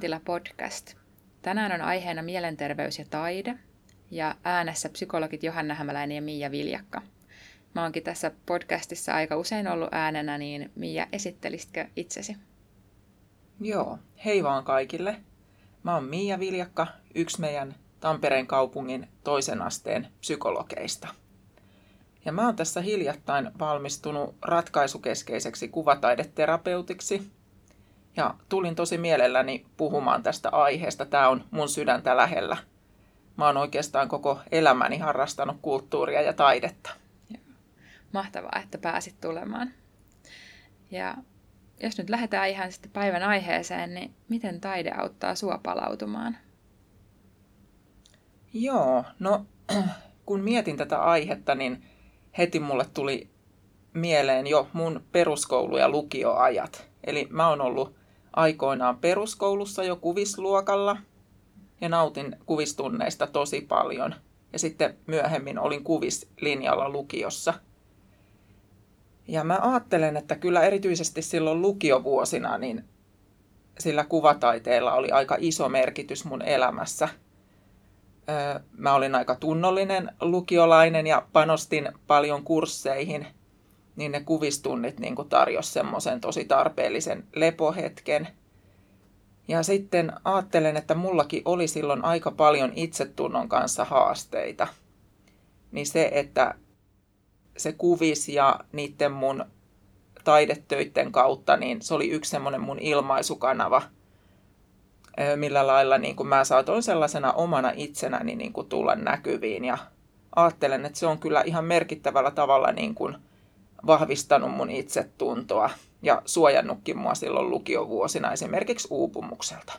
Mielentila podcast. Tänään on aiheena mielenterveys ja taide ja äänessä psykologit Johanna Hämäläinen ja Miia Viljakka. Mä oonkin tässä podcastissa aika usein ollut äänenä, niin Miia, esittelisitkö itsesi? Joo, hei vaan kaikille. Mä oon Miia Viljakka, yksi meidän Tampereen kaupungin toisen asteen psykologeista. Ja mä oon tässä hiljattain valmistunut ratkaisukeskeiseksi kuvataideterapeutiksi. Ja tulin tosi mielelläni puhumaan tästä aiheesta. Tämä on mun sydäntä lähellä. Mä oon oikeastaan koko elämäni harrastanut kulttuuria ja taidetta. Mahtavaa, että pääsit tulemaan. Ja jos nyt lähdetään ihan sitten päivän aiheeseen, niin miten taide auttaa sua palautumaan? Joo, no kun mietin tätä aihetta, niin heti mulle tuli mieleen jo mun peruskoulu- ja lukioajat. Eli mä oon ollut aikoinaan peruskoulussa jo kuvisluokalla ja nautin kuvistunneista tosi paljon. Ja sitten myöhemmin olin kuvislinjalla lukiossa. Ja mä ajattelen, että kyllä erityisesti silloin lukiovuosina, niin sillä kuvataiteella oli aika iso merkitys mun elämässä – mä olin aika tunnollinen lukiolainen ja panostin paljon kursseihin, niin ne kuvistunnit niin tarjosi semmoisen tosi tarpeellisen lepohetken. Ja sitten ajattelen, että mullakin oli silloin aika paljon itsetunnon kanssa haasteita. Niin se, että se kuvis ja niiden mun taidetöiden kautta, niin se oli yksi semmoinen mun ilmaisukanava – millä lailla niin kuin mä saatoin sellaisena omana itsenäni niin kuin tulla näkyviin. Ja ajattelen, että se on kyllä ihan merkittävällä tavalla niin kuin vahvistanut mun itsetuntoa ja suojannutkin mua silloin lukiovuosina esimerkiksi uupumukselta.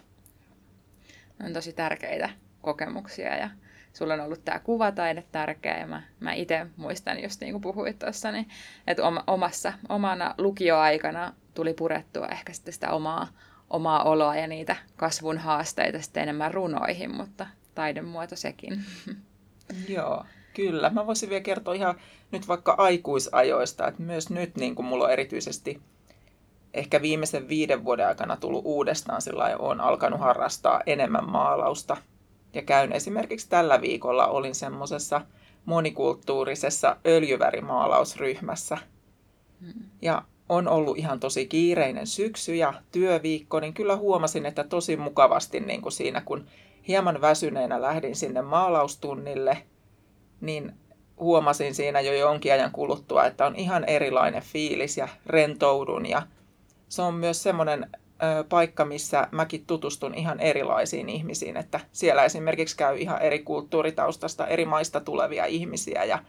Ne on tosi tärkeitä kokemuksia ja sulla on ollut tämä kuvataide tärkeä ja mä, mä itse muistan just niin kuin puhuit tuossa, niin, että omassa, omana lukioaikana tuli purettua ehkä sitten sitä omaa omaa oloa ja niitä kasvun haasteita sitten enemmän runoihin, mutta taidemuoto sekin. Joo, kyllä. Mä voisin vielä kertoa ihan nyt vaikka aikuisajoista, että myös nyt niin kuin mulla on erityisesti ehkä viimeisen viiden vuoden aikana tullut uudestaan sillä ja olen alkanut harrastaa enemmän maalausta. Ja käyn esimerkiksi tällä viikolla olin semmoisessa monikulttuurisessa öljyvärimaalausryhmässä. Hmm. Ja on ollut ihan tosi kiireinen syksy ja työviikko, niin kyllä huomasin, että tosi mukavasti niin kuin siinä, kun hieman väsyneenä lähdin sinne maalaustunnille, niin huomasin siinä jo jonkin ajan kuluttua, että on ihan erilainen fiilis ja rentoudun. Ja se on myös semmoinen paikka, missä mäkin tutustun ihan erilaisiin ihmisiin, että siellä esimerkiksi käy ihan eri kulttuuritaustasta, eri maista tulevia ihmisiä ja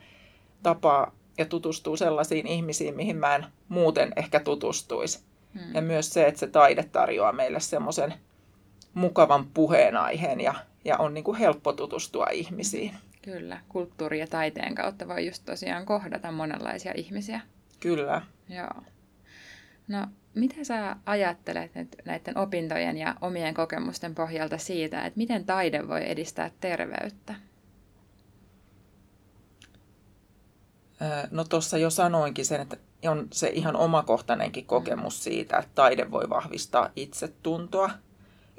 tapaa ja tutustuu sellaisiin ihmisiin, mihin mä en muuten ehkä tutustuisi. Hmm. Ja myös se, että se taide tarjoaa meille semmoisen mukavan puheenaiheen ja, ja on niin kuin helppo tutustua ihmisiin. Kyllä, kulttuuri ja taiteen kautta voi just tosiaan kohdata monenlaisia ihmisiä. Kyllä. Joo. No, mitä sä ajattelet nyt näiden opintojen ja omien kokemusten pohjalta siitä, että miten taide voi edistää terveyttä? No tuossa jo sanoinkin sen, että on se ihan omakohtainenkin kokemus siitä, että taide voi vahvistaa itsetuntoa.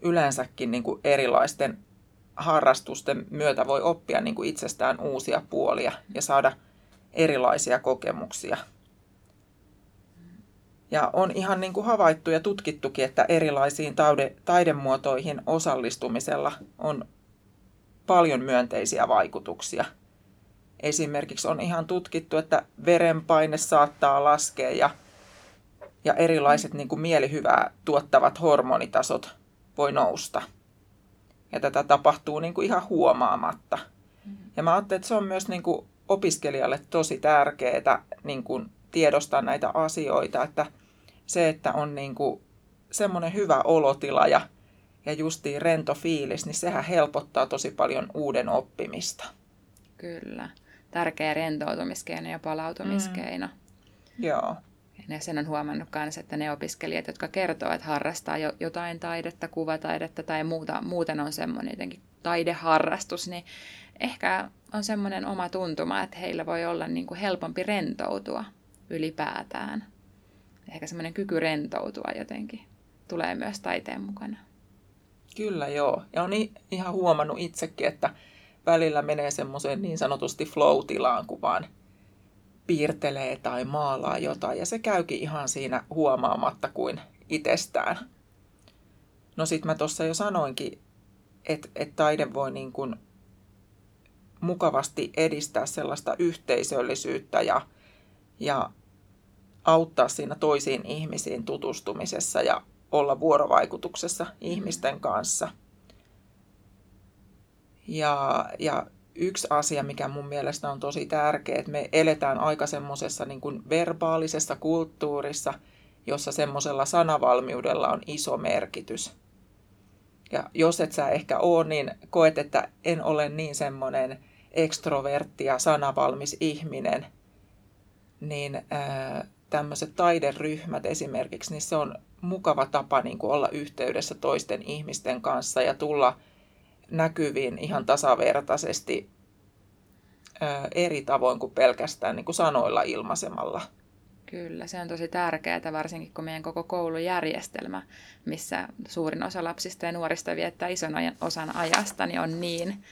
Yleensäkin niin kuin erilaisten harrastusten myötä voi oppia niin kuin itsestään uusia puolia ja saada erilaisia kokemuksia. Ja on ihan niin kuin havaittu ja tutkittukin, että erilaisiin taude, taidemuotoihin osallistumisella on paljon myönteisiä vaikutuksia – Esimerkiksi on ihan tutkittu, että verenpaine saattaa laskea ja, ja erilaiset niin kuin mielihyvää tuottavat hormonitasot voi nousta. Ja tätä tapahtuu niin kuin ihan huomaamatta. Ja mä ajattelin, että se on myös niin kuin opiskelijalle tosi tärkeää niin kuin tiedostaa näitä asioita, että se, että on niin kuin semmoinen hyvä olotila ja, ja justiin rento fiilis, niin sehän helpottaa tosi paljon uuden oppimista. Kyllä tärkeä rentoutumiskeino ja palautumiskeino. Mm. Joo. Ja sen on huomannut myös, että ne opiskelijat, jotka kertoo, että harrastaa jo, jotain taidetta, kuvataidetta tai muuta, muuten on semmoinen jotenkin taideharrastus, niin ehkä on semmoinen oma tuntuma, että heillä voi olla niin kuin helpompi rentoutua ylipäätään. Ehkä semmoinen kyky rentoutua jotenkin tulee myös taiteen mukana. Kyllä joo. Ja on ihan huomannut itsekin, että välillä menee semmoiseen niin sanotusti flow-tilaan, kun vaan piirtelee tai maalaa jotain. Ja se käykin ihan siinä huomaamatta kuin itsestään. No sit mä tuossa jo sanoinkin, että et taide voi niin kuin mukavasti edistää sellaista yhteisöllisyyttä ja, ja auttaa siinä toisiin ihmisiin tutustumisessa ja olla vuorovaikutuksessa ihmisten kanssa. Ja, ja yksi asia, mikä mun mielestä on tosi tärkeä, että me eletään aika semmoisessa niin kuin verbaalisessa kulttuurissa, jossa semmoisella sanavalmiudella on iso merkitys. Ja jos et sä ehkä ole, niin koet, että en ole niin semmoinen ekstrovertti ja sanavalmis ihminen, niin tämmöiset taideryhmät esimerkiksi, niin se on mukava tapa niin kuin olla yhteydessä toisten ihmisten kanssa ja tulla näkyviin ihan tasavertaisesti eri tavoin kuin pelkästään niin kuin sanoilla ilmaisemalla. Kyllä, se on tosi tärkeää, varsinkin kun meidän koko koulujärjestelmä, missä suurin osa lapsista ja nuorista viettää ison ajan, osan ajasta, niin on niin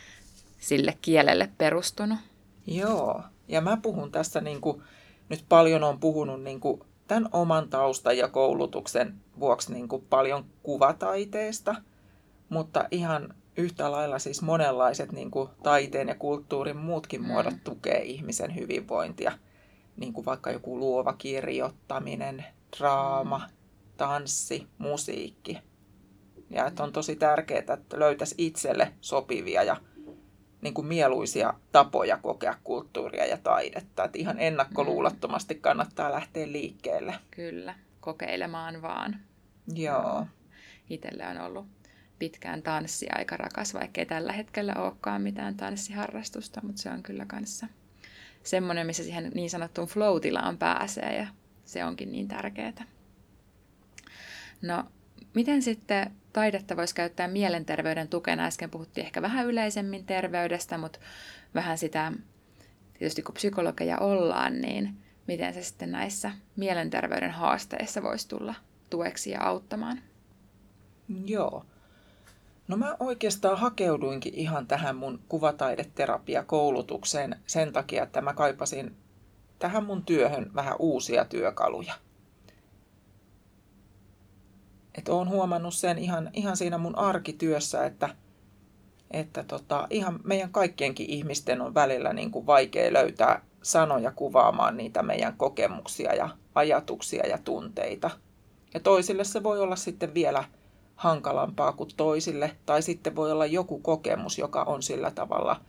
sille kielelle perustunut. Joo, ja mä puhun tässä niin kuin, nyt paljon on puhunut niin kuin tämän oman taustan ja koulutuksen vuoksi niin kuin paljon kuvataiteesta, mutta ihan yhtä lailla siis monenlaiset niin kuin taiteen ja kulttuurin muutkin mm. muodot tukee ihmisen hyvinvointia. Niin kuin vaikka joku luova kirjoittaminen, draama, mm. tanssi, musiikki. Ja että on tosi tärkeää, että löytäisi itselle sopivia ja niin kuin mieluisia tapoja kokea kulttuuria ja taidetta. Että ihan ennakkoluulottomasti kannattaa lähteä liikkeelle. Kyllä, kokeilemaan vaan. Joo. Itselle on ollut pitkään tanssi aika rakas, vaikka ei tällä hetkellä olekaan mitään tanssiharrastusta, mutta se on kyllä kanssa semmoinen, missä siihen niin sanottuun flow-tilaan pääsee ja se onkin niin tärkeää. No, miten sitten taidetta voisi käyttää mielenterveyden tukena? Äsken puhuttiin ehkä vähän yleisemmin terveydestä, mutta vähän sitä, tietysti kun psykologeja ollaan, niin miten se sitten näissä mielenterveyden haasteissa voisi tulla tueksi ja auttamaan? Joo. No mä oikeastaan hakeuduinkin ihan tähän mun kuvataideterapiakoulutukseen sen takia, että mä kaipasin tähän mun työhön vähän uusia työkaluja. Et oon huomannut sen ihan, ihan siinä mun arkityössä, että, että tota, ihan meidän kaikkienkin ihmisten on välillä niin kuin vaikea löytää sanoja kuvaamaan niitä meidän kokemuksia ja ajatuksia ja tunteita. Ja toisille se voi olla sitten vielä hankalampaa kuin toisille, tai sitten voi olla joku kokemus, joka on sillä tavalla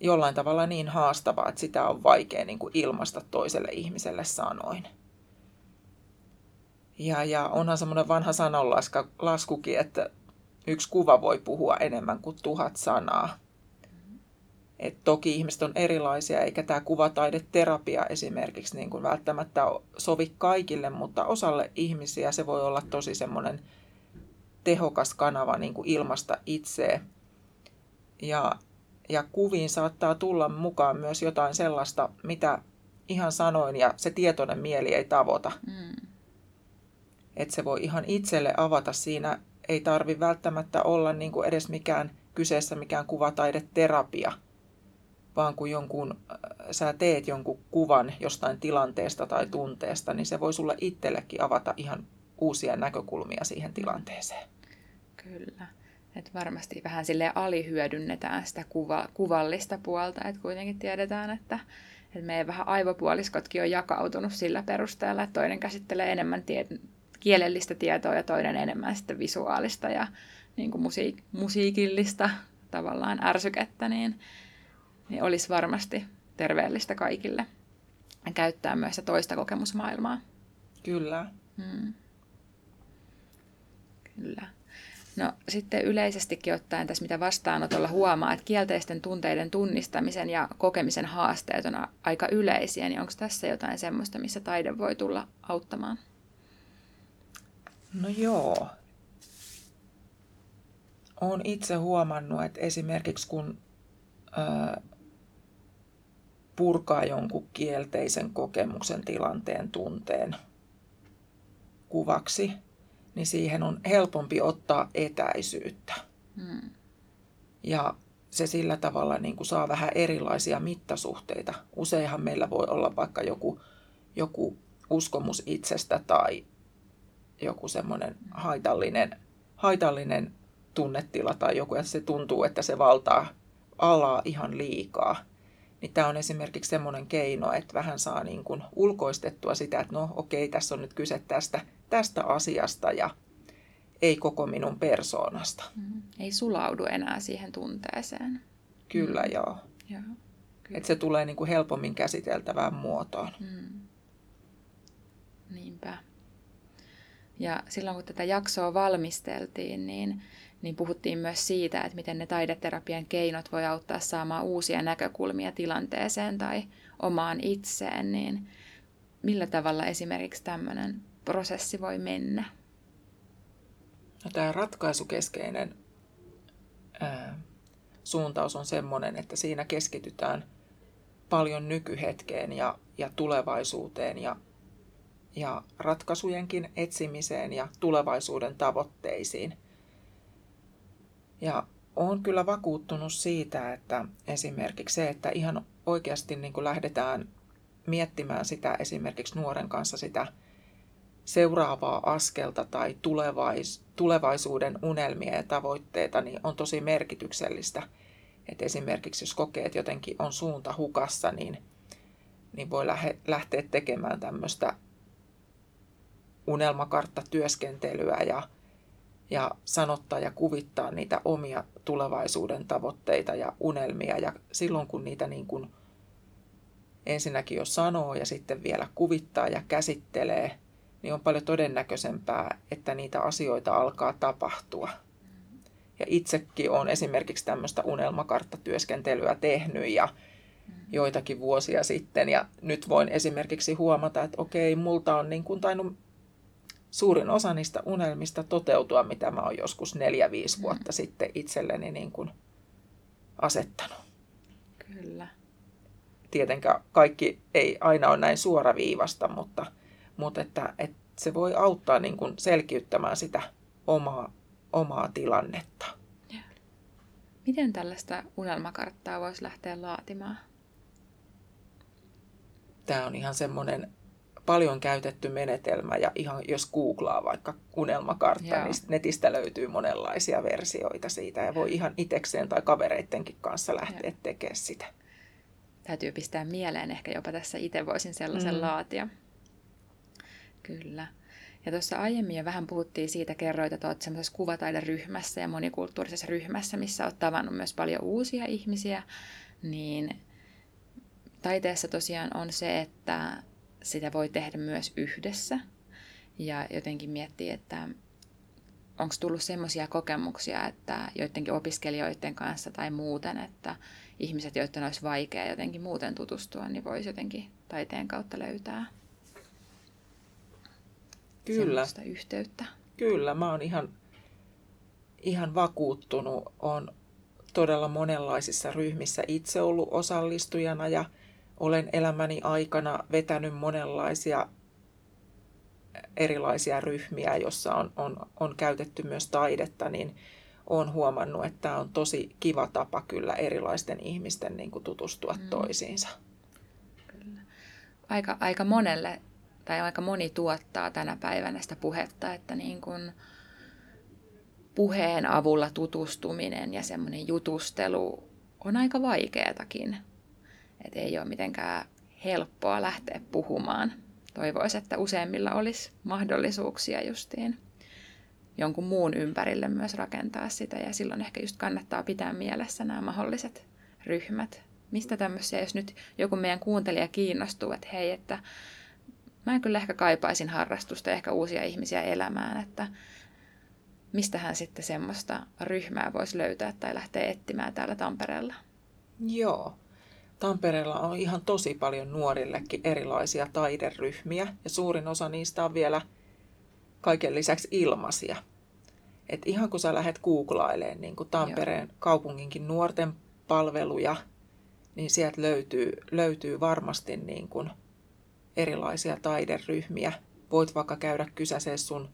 jollain tavalla niin haastavaa, että sitä on vaikea niin kuin ilmaista toiselle ihmiselle sanoin. Ja, ja onhan semmoinen vanha sananlaskukin, että yksi kuva voi puhua enemmän kuin tuhat sanaa. Et toki ihmiset on erilaisia, eikä tämä kuvataideterapia esimerkiksi niin kuin välttämättä sovi kaikille, mutta osalle ihmisiä se voi olla tosi semmoinen tehokas kanava niin kuin ilmasta itseä. Ja, ja kuviin saattaa tulla mukaan myös jotain sellaista, mitä ihan sanoin ja se tietoinen mieli ei tavoita. Mm. Että se voi ihan itselle avata siinä, ei tarvi välttämättä olla niin kuin edes mikään kyseessä mikään kuvataideterapia – vaan kun jonkun, äh, sä teet jonkun kuvan jostain tilanteesta tai tunteesta, niin se voi sulle itsellekin avata ihan uusia näkökulmia siihen tilanteeseen. Kyllä. että varmasti vähän sille alihyödynnetään sitä kuva, kuvallista puolta, että kuitenkin tiedetään, että, että meidän vähän aivopuoliskotkin on jakautunut sillä perusteella, että toinen käsittelee enemmän tie, kielellistä tietoa ja toinen enemmän sitten visuaalista ja niin kuin musiik, musiikillista tavallaan ärsykettä, niin niin olisi varmasti terveellistä kaikille käyttää myös toista kokemusmaailmaa. Kyllä. Hmm. Kyllä. No sitten yleisestikin ottaen tässä, mitä vastaanotolla huomaa, että kielteisten tunteiden tunnistamisen ja kokemisen haasteet on aika yleisiä, niin onko tässä jotain semmoista, missä taide voi tulla auttamaan? No joo. Olen itse huomannut, että esimerkiksi kun purkaa jonkun kielteisen kokemuksen, tilanteen, tunteen kuvaksi, niin siihen on helpompi ottaa etäisyyttä. Mm. Ja se sillä tavalla niin kuin saa vähän erilaisia mittasuhteita. Useinhan meillä voi olla vaikka joku, joku uskomus itsestä tai joku semmoinen haitallinen, haitallinen tunnetila tai joku, että se tuntuu, että se valtaa alaa ihan liikaa. Niin tämä on esimerkiksi semmoinen keino, että vähän saa niin kuin ulkoistettua sitä, että no okei, tässä on nyt kyse tästä, tästä asiasta ja ei koko minun persoonasta. Mm. Ei sulaudu enää siihen tunteeseen. Kyllä, mm. joo. joo Että se tulee niin kuin helpommin käsiteltävään muotoon. Mm. Niinpä. Ja silloin kun tätä jaksoa valmisteltiin, niin, niin puhuttiin myös siitä, että miten ne taideterapian keinot voi auttaa saamaan uusia näkökulmia tilanteeseen tai omaan itseen, niin millä tavalla esimerkiksi tämmöinen prosessi voi mennä? No, tämä ratkaisukeskeinen ää, suuntaus on sellainen, että siinä keskitytään paljon nykyhetkeen ja, ja tulevaisuuteen ja, ja ratkaisujenkin etsimiseen ja tulevaisuuden tavoitteisiin. Ja olen kyllä vakuuttunut siitä, että esimerkiksi se, että ihan oikeasti niin kuin lähdetään miettimään sitä esimerkiksi nuoren kanssa sitä seuraavaa askelta tai tulevais, tulevaisuuden unelmia ja tavoitteita, niin on tosi merkityksellistä. Et esimerkiksi jos kokee, että jotenkin on suunta hukassa, niin, niin voi lähe, lähteä tekemään tämmöistä unelmakarttatyöskentelyä ja, ja sanottaa ja kuvittaa niitä omia tulevaisuuden tavoitteita ja unelmia. Ja silloin kun niitä niin kuin ensinnäkin jo sanoo ja sitten vielä kuvittaa ja käsittelee – niin on paljon todennäköisempää, että niitä asioita alkaa tapahtua. Ja itsekin olen esimerkiksi tämmöistä unelmakarttatyöskentelyä tehnyt ja joitakin vuosia sitten. Ja nyt voin esimerkiksi huomata, että okei, multa on niin kuin tainnut suurin osa niistä unelmista toteutua, mitä mä oon joskus neljä, viisi vuotta mm. sitten itselleni niin kuin asettanut. Kyllä. Tietenkään kaikki ei aina ole näin suoraviivasta, mutta – mutta että, että se voi auttaa niin kuin selkiyttämään sitä omaa, omaa tilannetta. Miten tällaista unelmakarttaa voisi lähteä laatimaan? Tämä on ihan semmoinen paljon käytetty menetelmä ja ihan jos googlaa vaikka unelmakartta, Joo. niin netistä löytyy monenlaisia versioita siitä ja voi ihan itekseen tai kavereittenkin kanssa lähteä Joo. tekemään sitä. Täytyy pistää mieleen, ehkä jopa tässä itse voisin sellaisen mm. laatia. Kyllä. Ja tuossa aiemmin jo vähän puhuttiin siitä, kerroit, että olet semmoisessa kuvataideryhmässä ja monikulttuurisessa ryhmässä, missä olet tavannut myös paljon uusia ihmisiä, niin taiteessa tosiaan on se, että sitä voi tehdä myös yhdessä ja jotenkin miettiä, että onko tullut semmoisia kokemuksia, että joidenkin opiskelijoiden kanssa tai muuten, että ihmiset, joiden olisi vaikea jotenkin muuten tutustua, niin voisi jotenkin taiteen kautta löytää Kyllä. yhteyttä. Kyllä, mä oon ihan, ihan vakuuttunut. on todella monenlaisissa ryhmissä itse ollut osallistujana ja olen elämäni aikana vetänyt monenlaisia erilaisia ryhmiä, jossa on, on, on käytetty myös taidetta, niin olen huomannut, että tämä on tosi kiva tapa kyllä erilaisten ihmisten niin kuin tutustua mm. toisiinsa. Kyllä. Aika, aika monelle tai aika moni tuottaa tänä päivänä sitä puhetta, että niin kuin puheen avulla tutustuminen ja semmoinen jutustelu on aika vaikeatakin. Että ei ole mitenkään helppoa lähteä puhumaan. Toivoisin, että useimmilla olisi mahdollisuuksia justiin jonkun muun ympärille myös rakentaa sitä. Ja silloin ehkä just kannattaa pitää mielessä nämä mahdolliset ryhmät. Mistä tämmöisiä, jos nyt joku meidän kuuntelija kiinnostuu, että hei, että mä kyllä ehkä kaipaisin harrastusta ja ehkä uusia ihmisiä elämään, että mistähän sitten semmoista ryhmää voisi löytää tai lähteä etsimään täällä Tampereella? Joo. Tampereella on ihan tosi paljon nuorillekin erilaisia taideryhmiä ja suurin osa niistä on vielä kaiken lisäksi ilmaisia. Et ihan kun sä lähdet googlailemaan niin kuin Tampereen Joo. kaupunginkin nuorten palveluja, niin sieltä löytyy, löytyy varmasti niin kuin – erilaisia taideryhmiä. Voit vaikka käydä kysäseen sun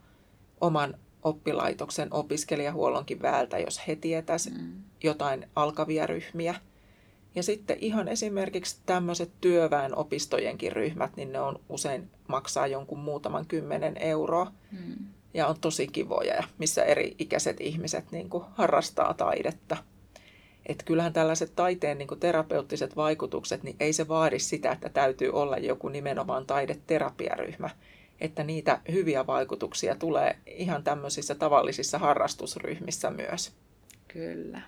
oman oppilaitoksen opiskelijahuollonkin väältä, jos he tietäisivät mm. jotain alkavia ryhmiä. Ja sitten ihan esimerkiksi tämmöiset työväenopistojenkin ryhmät, niin ne on usein maksaa jonkun muutaman kymmenen euroa. Mm. Ja on tosi kivoja, missä eri ikäiset ihmiset niin kuin harrastaa taidetta. Että kyllähän tällaiset taiteen niin kuin terapeuttiset vaikutukset, niin ei se vaadi sitä, että täytyy olla joku nimenomaan taideterapiaryhmä. Että niitä hyviä vaikutuksia tulee ihan tämmöisissä tavallisissa harrastusryhmissä myös. Kyllä.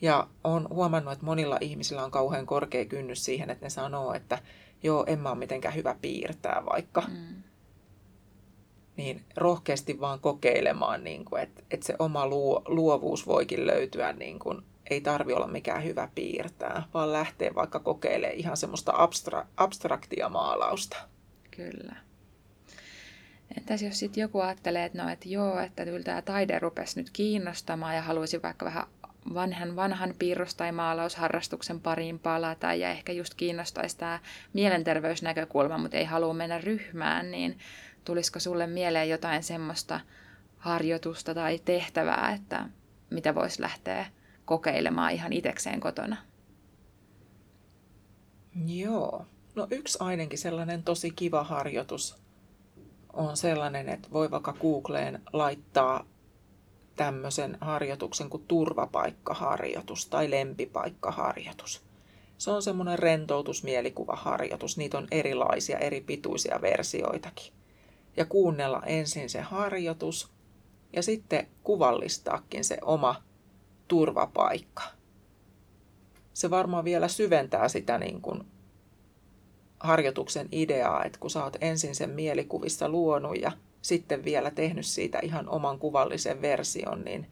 Ja olen huomannut, että monilla ihmisillä on kauhean korkea kynnys siihen, että ne sanoo, että joo, en mä ole mitenkään hyvä piirtää vaikka. Mm. Niin rohkeasti vaan kokeilemaan, niin kuin, että, että se oma luo, luovuus voikin löytyä niin kuin, ei tarvi olla mikään hyvä piirtää, vaan lähtee vaikka kokeilemaan ihan semmoista abstra- abstraktia maalausta. Kyllä. Entäs jos sitten joku ajattelee, että no, että joo, että kyllä tämä taide rupesi nyt kiinnostamaan ja haluaisi vaikka vähän vanhan, vanhan piirros- tai maalausharrastuksen pariin palata ja ehkä just kiinnostaisi tämä mielenterveysnäkökulma, mutta ei halua mennä ryhmään, niin tulisiko sulle mieleen jotain semmoista harjoitusta tai tehtävää, että mitä voisi lähteä kokeilemaan ihan itekseen kotona? Joo. No yksi ainakin sellainen tosi kiva harjoitus on sellainen, että voi vaikka Googleen laittaa tämmöisen harjoituksen kuin turvapaikkaharjoitus tai lempipaikkaharjoitus. Se on semmoinen rentoutusmielikuvaaharjoitus. Niitä on erilaisia, eri pituisia versioitakin. Ja kuunnella ensin se harjoitus ja sitten kuvallistaakin se oma turvapaikka. Se varmaan vielä syventää sitä niin kuin harjoituksen ideaa, että kun sä oot ensin sen mielikuvissa luonut ja sitten vielä tehnyt siitä ihan oman kuvallisen version, niin,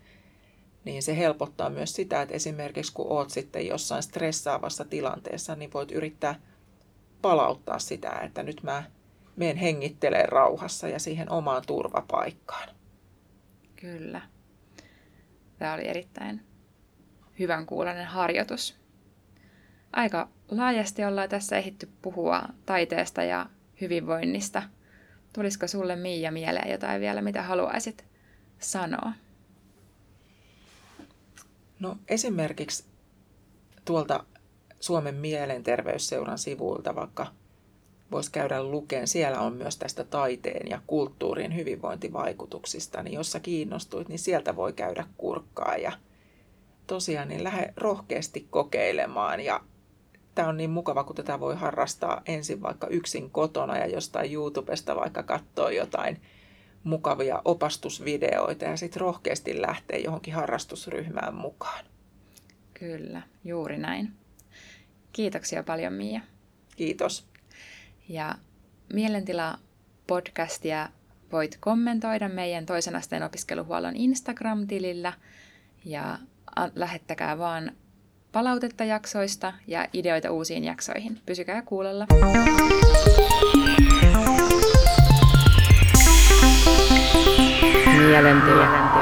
niin se helpottaa myös sitä, että esimerkiksi kun oot sitten jossain stressaavassa tilanteessa, niin voit yrittää palauttaa sitä, että nyt mä menen hengittelee rauhassa ja siihen omaan turvapaikkaan. Kyllä. Tämä oli erittäin hyvän kuulonen harjoitus. Aika laajasti ollaan tässä ehditty puhua taiteesta ja hyvinvoinnista – Tulisiko sulle Miia mieleen jotain vielä, mitä haluaisit sanoa? No esimerkiksi tuolta Suomen mielenterveysseuran sivuilta vaikka voisi käydä lukeen. Siellä on myös tästä taiteen ja kulttuurin hyvinvointivaikutuksista, niin jos sä kiinnostuit, niin sieltä voi käydä kurkkaa ja tosiaan niin lähde rohkeasti kokeilemaan ja tämä on niin mukava, kun tätä voi harrastaa ensin vaikka yksin kotona ja jostain YouTubesta vaikka katsoa jotain mukavia opastusvideoita ja sitten rohkeasti lähteä johonkin harrastusryhmään mukaan. Kyllä, juuri näin. Kiitoksia paljon Mia. Kiitos. Ja Mielentila podcastia voit kommentoida meidän toisen asteen opiskeluhuollon Instagram-tilillä ja lähettäkää vaan palautetta jaksoista ja ideoita uusiin jaksoihin. Pysykää kuulolla. Mielentila.